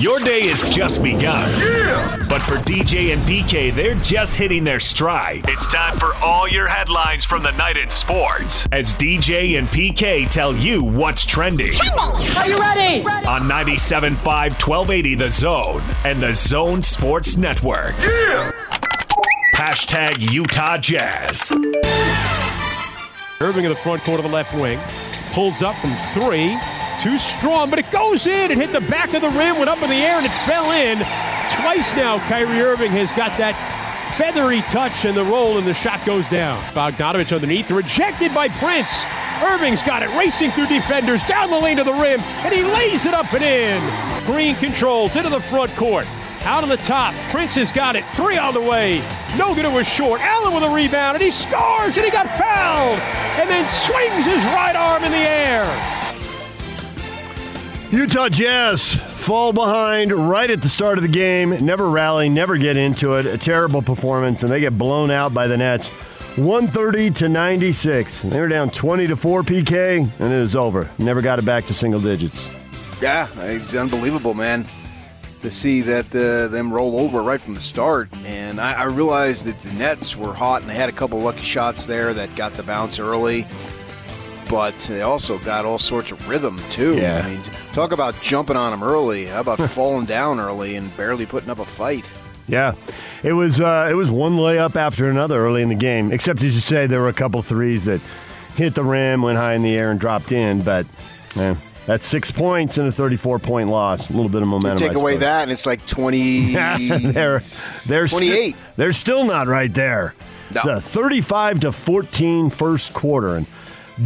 Your day has just begun. Yeah! But for DJ and PK, they're just hitting their stride. It's time for all your headlines from the night in sports as DJ and PK tell you what's trending. Are you ready? On 97.5 1280 The Zone and The Zone Sports Network. Yeah! Hashtag Utah Jazz. Irving in the front court of the left wing. Pulls up from three. Too strong, but it goes in. It hit the back of the rim, went up in the air, and it fell in. Twice now, Kyrie Irving has got that feathery touch and the roll, and the shot goes down. Bogdanovich underneath, rejected by Prince. Irving's got it, racing through defenders, down the lane to the rim, and he lays it up and in. Green controls into the front court. Out on the top, Prince has got it. Three on the way. No good, it was short. Allen with a rebound, and he scores, and he got fouled, and then swings his right arm in the air. Utah Jazz fall behind right at the start of the game, never rally, never get into it. A terrible performance, and they get blown out by the Nets. 130 to 96. They were down 20 to 4 PK, and it was over. Never got it back to single digits. Yeah, it's unbelievable, man, to see that uh, them roll over right from the start. And I, I realized that the Nets were hot, and they had a couple lucky shots there that got the bounce early. But they also got all sorts of rhythm too. Yeah. I mean, talk about jumping on them early. How about falling down early and barely putting up a fight? Yeah, it was uh, it was one layup after another early in the game. Except as you say, there were a couple threes that hit the rim, went high in the air, and dropped in. But eh, that's six points and a 34 point loss. A little bit of momentum. Take I away that, and it's like 20. they're they're sti- 28. they're still not right there. No. It's a 35 to 14 first quarter and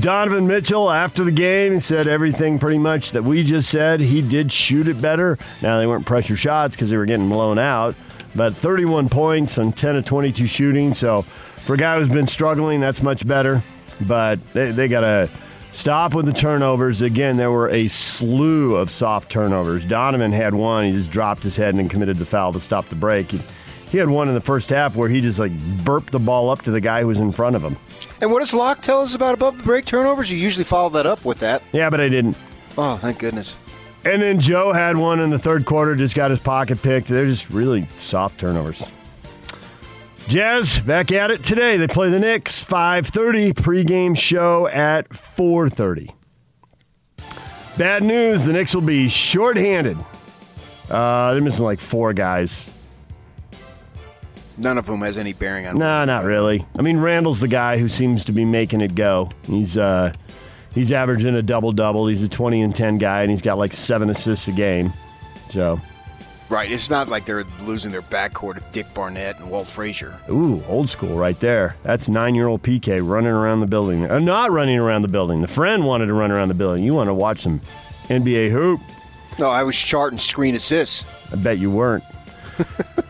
Donovan Mitchell after the game said everything pretty much that we just said. He did shoot it better. Now they weren't pressure shots because they were getting blown out, but 31 points on 10 of 22 shooting. So for a guy who's been struggling, that's much better. But they, they got to stop with the turnovers. Again, there were a slew of soft turnovers. Donovan had one. He just dropped his head and committed the foul to stop the break. He, he had one in the first half where he just like burped the ball up to the guy who was in front of him. And what does Locke tell us about above the break turnovers? You usually follow that up with that. Yeah, but I didn't. Oh, thank goodness. And then Joe had one in the third quarter, just got his pocket picked. They're just really soft turnovers. Jazz back at it today. They play the Knicks 5:30 pregame show at 4:30. Bad news: the Knicks will be shorthanded. Uh, they're missing like four guys. None of whom has any bearing on. Nah, not really. I mean, Randle's the guy who seems to be making it go. He's uh, he's averaging a double double. He's a 20 and 10 guy, and he's got like seven assists a game. So, Right. It's not like they're losing their backcourt of Dick Barnett and Walt Frazier. ooh, old school right there. That's nine-year-old PK running around the building. Uh, not running around the building. The friend wanted to run around the building. You want to watch some NBA hoop? No, I was charting screen assists. I bet you weren't.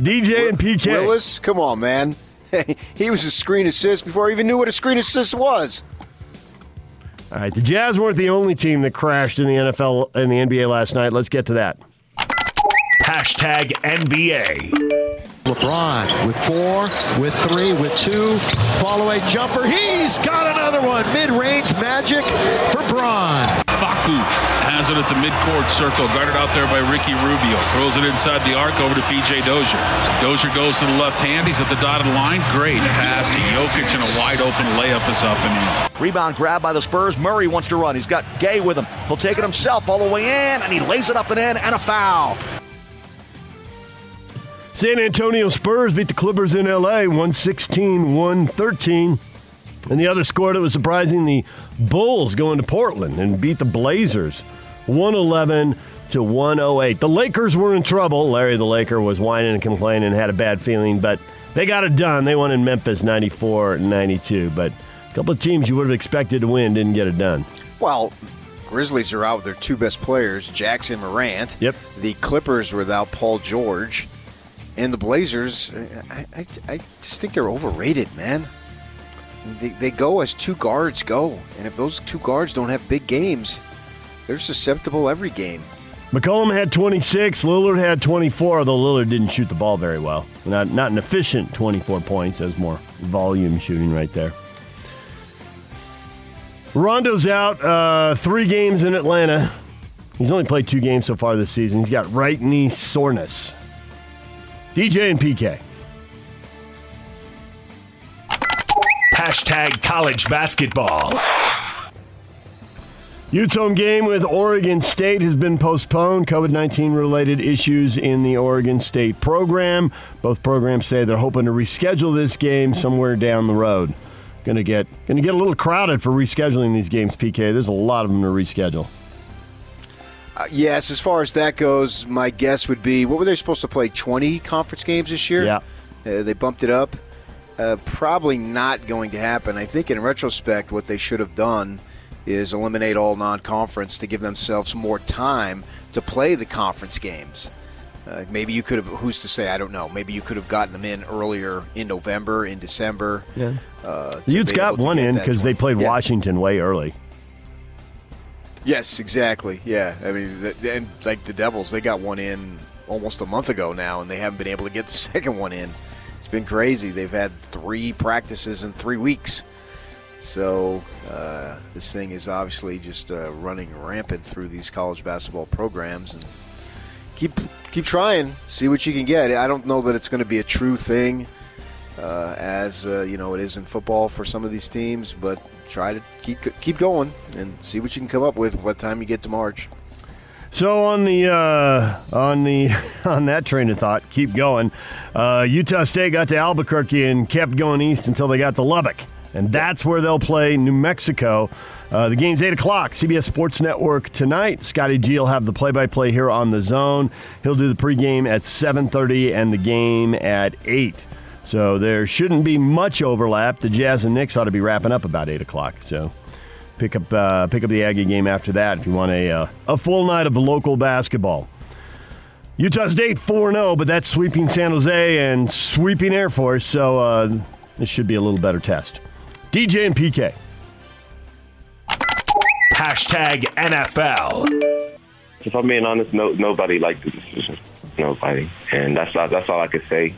DJ and PK. Willis, come on, man. he was a screen assist before I even knew what a screen assist was. All right, the Jazz weren't the only team that crashed in the NFL and the NBA last night. Let's get to that. Hashtag NBA. LeBron with four, with three, with two. Follow a jumper. He's got another one. Mid range magic for Bron. Facu has it at the midcourt circle, guarded out there by Ricky Rubio. Throws it inside the arc over to PJ Dozier. Dozier goes to the left hand. He's at the dotted line. Great pass to Jokic, and a wide open layup is up and in. Rebound grab by the Spurs. Murray wants to run. He's got Gay with him. He'll take it himself all the way in, and he lays it up and in, and a foul. San Antonio Spurs beat the Clippers in LA 116 113. And the other score that was surprising the Bulls going to Portland and beat the Blazers 111 to 108. The Lakers were in trouble. Larry the Laker was whining and complaining and had a bad feeling, but they got it done. They won in Memphis 94 92. But a couple of teams you would have expected to win didn't get it done. Well, Grizzlies are out with their two best players, Jackson Morant. Yep. The Clippers were without Paul George. And the Blazers, I, I, I just think they're overrated, man. They, they go as two guards go. And if those two guards don't have big games, they're susceptible every game. McCollum had 26. Lillard had 24, although Lillard didn't shoot the ball very well. Not, not an efficient 24 points. Was more volume shooting right there. Rondo's out. Uh, three games in Atlanta. He's only played two games so far this season. He's got right knee soreness. DJ and PK. Hashtag college basketball. Utes home game with Oregon State has been postponed. COVID 19 related issues in the Oregon State program. Both programs say they're hoping to reschedule this game somewhere down the road. Gonna get gonna get a little crowded for rescheduling these games, PK. There's a lot of them to reschedule. Uh, yes, as far as that goes, my guess would be what were they supposed to play? 20 conference games this year? Yeah. Uh, they bumped it up. Uh, probably not going to happen. I think in retrospect, what they should have done is eliminate all non-conference to give themselves more time to play the conference games. Uh, maybe you could have. Who's to say? I don't know. Maybe you could have gotten them in earlier in November, in December. Yeah. Uh, The Utes got one in because they played Yeah. Washington way early. Yes, exactly. Yeah, I mean, the, and like the Devils, they got one in almost a month ago now, and they haven't been able to get the second one in. It's been crazy. They've had three practices in three weeks. So uh, this thing is obviously just uh, running rampant through these college basketball programs, and keep keep trying, see what you can get. I don't know that it's going to be a true thing, uh, as uh, you know it is in football for some of these teams, but try to keep keep going and see what you can come up with. What time you get to March? So on the uh, on the on that train of thought, keep going. Uh, Utah State got to Albuquerque and kept going east until they got to Lubbock, and that's where they'll play New Mexico. Uh, the game's eight o'clock. CBS Sports Network tonight. Scotty G will have the play-by-play here on the Zone. He'll do the pregame at seven thirty and the game at eight. So there shouldn't be much overlap. The Jazz and Knicks ought to be wrapping up about eight o'clock. So pick up uh, pick up the Aggie game after that if you want a uh, a full night of local basketball. Utah State 4 0, but that's sweeping San Jose and sweeping Air Force, so uh, this should be a little better test. DJ and PK. Hashtag NFL. If I'm being honest, no, nobody liked the decision. Nobody, and that's all, that's all I could say,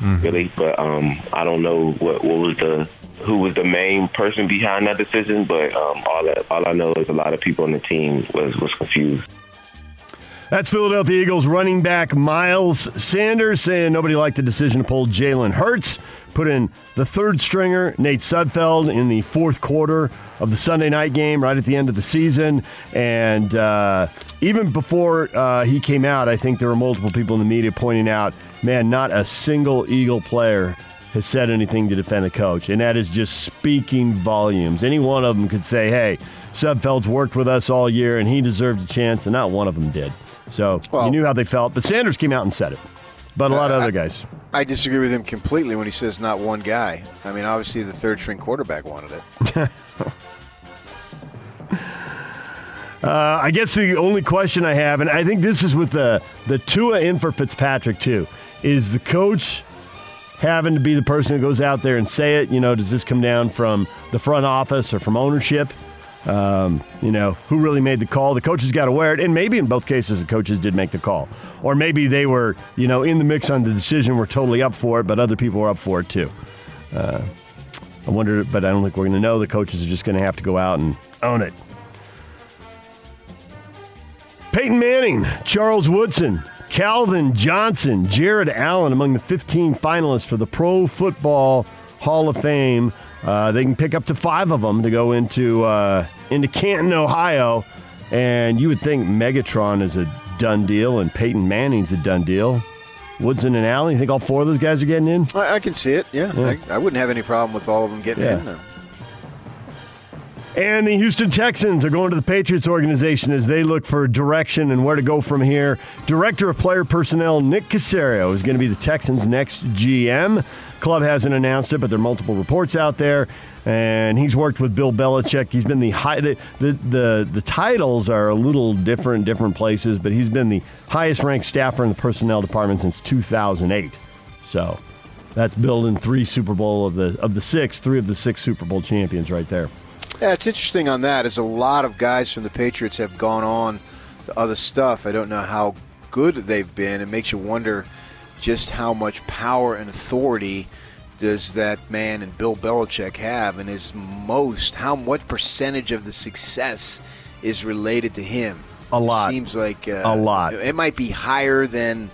really. But um, I don't know what what was the who was the main person behind that decision. But um, all that all I know is a lot of people on the team was was confused. That's Philadelphia Eagles running back Miles Sanders saying nobody liked the decision to pull Jalen Hurts. Put in the third stringer, Nate Sudfeld, in the fourth quarter of the Sunday night game right at the end of the season. And uh, even before uh, he came out, I think there were multiple people in the media pointing out, man, not a single Eagle player has said anything to defend the coach. And that is just speaking volumes. Any one of them could say, hey, Sudfeld's worked with us all year and he deserved a chance, and not one of them did. So Well- you knew how they felt. But Sanders came out and said it. But a lot of other guys. I disagree with him completely when he says not one guy. I mean, obviously the third string quarterback wanted it. Uh, I guess the only question I have, and I think this is with the the Tua in for Fitzpatrick too, is the coach having to be the person who goes out there and say it. You know, does this come down from the front office or from ownership? Um, you know, who really made the call? The coaches got to wear it, and maybe in both cases the coaches did make the call, or maybe they were, you know, in the mix on the decision, were totally up for it, but other people were up for it too. Uh, I wonder, but I don't think we're going to know. The coaches are just going to have to go out and own it. Peyton Manning, Charles Woodson, Calvin Johnson, Jared Allen among the 15 finalists for the Pro Football Hall of Fame. Uh, they can pick up to five of them to go into uh, into Canton, Ohio, and you would think Megatron is a done deal and Peyton Manning's a done deal. Woodson and Allen, you think all four of those guys are getting in? I, I can see it. Yeah, Yeah. I, I wouldn't have any problem with all of them getting Yeah. in. Uh, And the Houston Texans are going to the Patriots organization as they look for direction and where to go from here. Director of Player Personnel Nick Caserio is going to be the Texans' next GM. Club hasn't announced it, but there are multiple reports out there. And he's worked with Bill Belichick. He's been the high. The, the the the titles are a little different, different places, but he's been the highest ranked staffer in the personnel department since 2008. So that's building three Super Bowl of the of the six, three of the six Super Bowl champions right there. Yeah, it's interesting on that. Is a lot of guys from the Patriots have gone on to other stuff. I don't know how good they've been. It makes you wonder just how much power and authority does that man and Bill Belichick have, and is most how what percentage of the success is related to him. A lot. Seems like uh, A lot. It might be higher than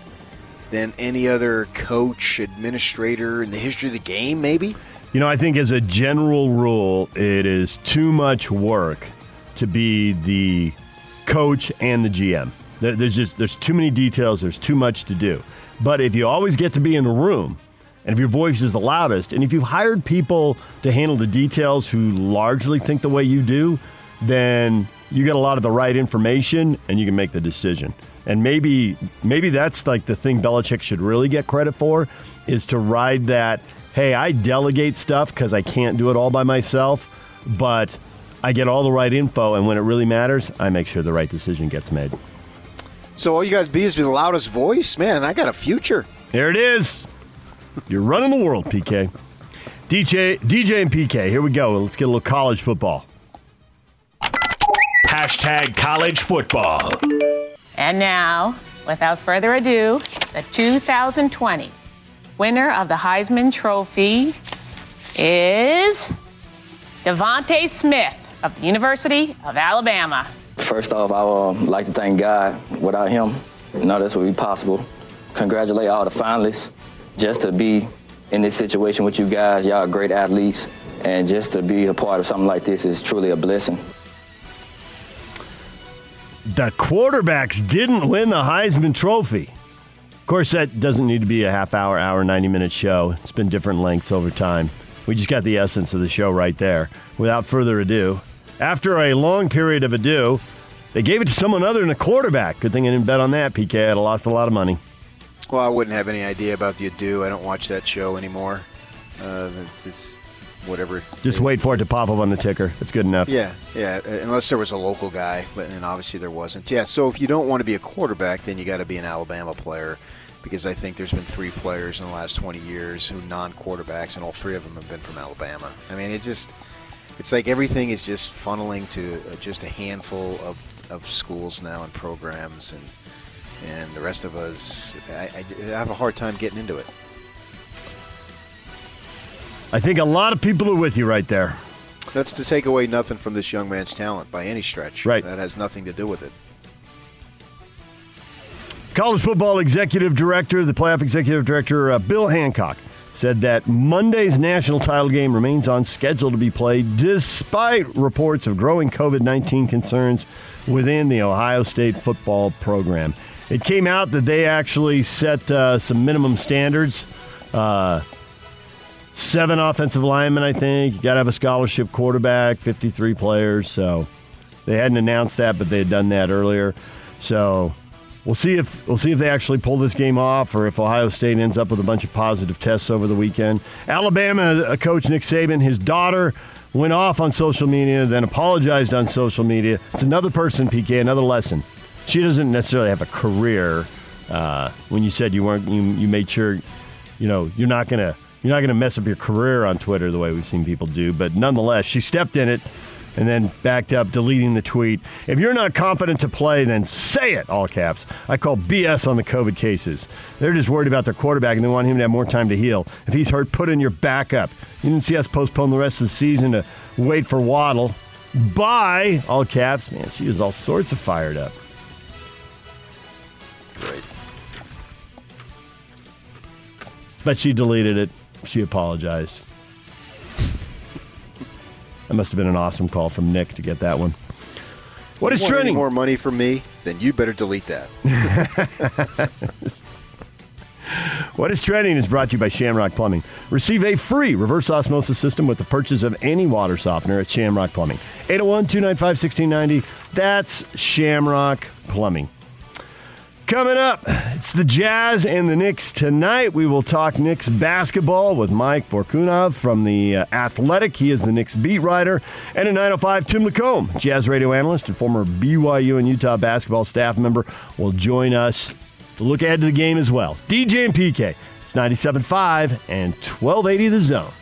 than any other coach, administrator in the history of the game. Maybe. You know, I think as a general rule, it is too much work to be the coach and the GM. There's just there's too many details. There's too much to do. But if you always get to be in the room, and if your voice is the loudest, and if you've hired people to handle the details who largely think the way you do, then you get a lot of the right information and you can make the decision. And maybe maybe that's like the thing Belichick should really get credit for is to ride that. Hey, I delegate stuff because I can't do it all by myself, but I get all the right info, and when it really matters, I make sure the right decision gets made. So all you got to be is be the loudest voice, man. I got a future. There it is. You're running the world, PK. DJ, DJ and PK. Here we go. Let's get a little college football. Hashtag college football. And now, without further ado, the 2020 winner of the Heisman Trophy is DeVonta Smith of the University of Alabama. First off, I would like to thank God. Without Him, none of this would be possible. Congratulate all the finalists. Just to be in this situation with you guys, y'all are great athletes, and just to be a part of something like this is truly a blessing. The quarterbacks didn't win the Heisman Trophy. Of course, that doesn't need to be a half hour, hour, 90 minute show. It's been different lengths over time. We just got the essence of the show right there. Without further ado, after a long period of ado, they gave it to someone other than a quarterback. Good thing I didn't bet on that, PK. I'd have lost a lot of money. Well, I wouldn't have any idea about the ado. I don't watch that show anymore. Uh, it's whatever. Just wait for it to pop up on the ticker. It's good enough. Yeah, yeah. uh, Unless there was a local guy, but and obviously there wasn't. Yeah. So if you don't want to be a quarterback, then you got to be an Alabama player, because I think there's been three players in the last 20 years who non-quarterbacks, and all three of them have been from Alabama. I mean, it's just. It's like everything is just funneling to uh, just a handful of, of schools now and programs, and and the rest of us, I, I have a hard time getting into it. I think a lot of people are with you right there. That's to take away nothing from this young man's talent by any stretch. Right. That has nothing to do with it. College football executive director, the playoff executive director, uh, Bill Hancock, said that Monday's national title game remains on schedule to be played despite reports of growing COVID 19 concerns within the Ohio State football program. It came out that they actually set uh, some minimum standards. Uh, seven offensive linemen, I think. You got to have a scholarship quarterback, 53 players. So they hadn't announced that, but they had done that earlier. So we'll see if we'll see if they actually pull this game off, or if Ohio State ends up with a bunch of positive tests over the weekend. Alabama uh, coach Nick Saban, his daughter went off on social media, then apologized on social media. It's another person, PK, another lesson. She doesn't necessarily have a career. Uh, when you said you weren't, you, you made sure, you know, you're not gonna you're not gonna mess up your career on Twitter the way we've seen people do. But nonetheless, she stepped in it and then backed up, deleting the tweet. If you're not confident to play, then say it, all caps. I call BS on the COVID cases. They're just worried about their quarterback and they want him to have more time to heal. If he's hurt, put in your backup. You didn't see us postpone the rest of the season to wait for Waddle. Bye, all caps. Man, she was all sorts of fired up. Great. But she deleted it. She apologized. That must have been an awesome call from Nick to get that one. What is trending? more money for me? Then you better delete that. What is trending is brought to you by Shamrock Plumbing. Receive a free reverse osmosis system with the purchase of any water softener at Shamrock Plumbing. 801 295 1690. That's Shamrock Plumbing. Coming up, it's the Jazz and the Knicks tonight. We will talk Knicks basketball with Mike Vorkunov from the uh, Athletic. He is the Knicks beat writer. And at 905, Tim Lacombe, Jazz radio analyst and former BYU and Utah basketball staff member, will join us to look ahead to the game as well. DJ and PK, it's 97.5 and 1280 the zone.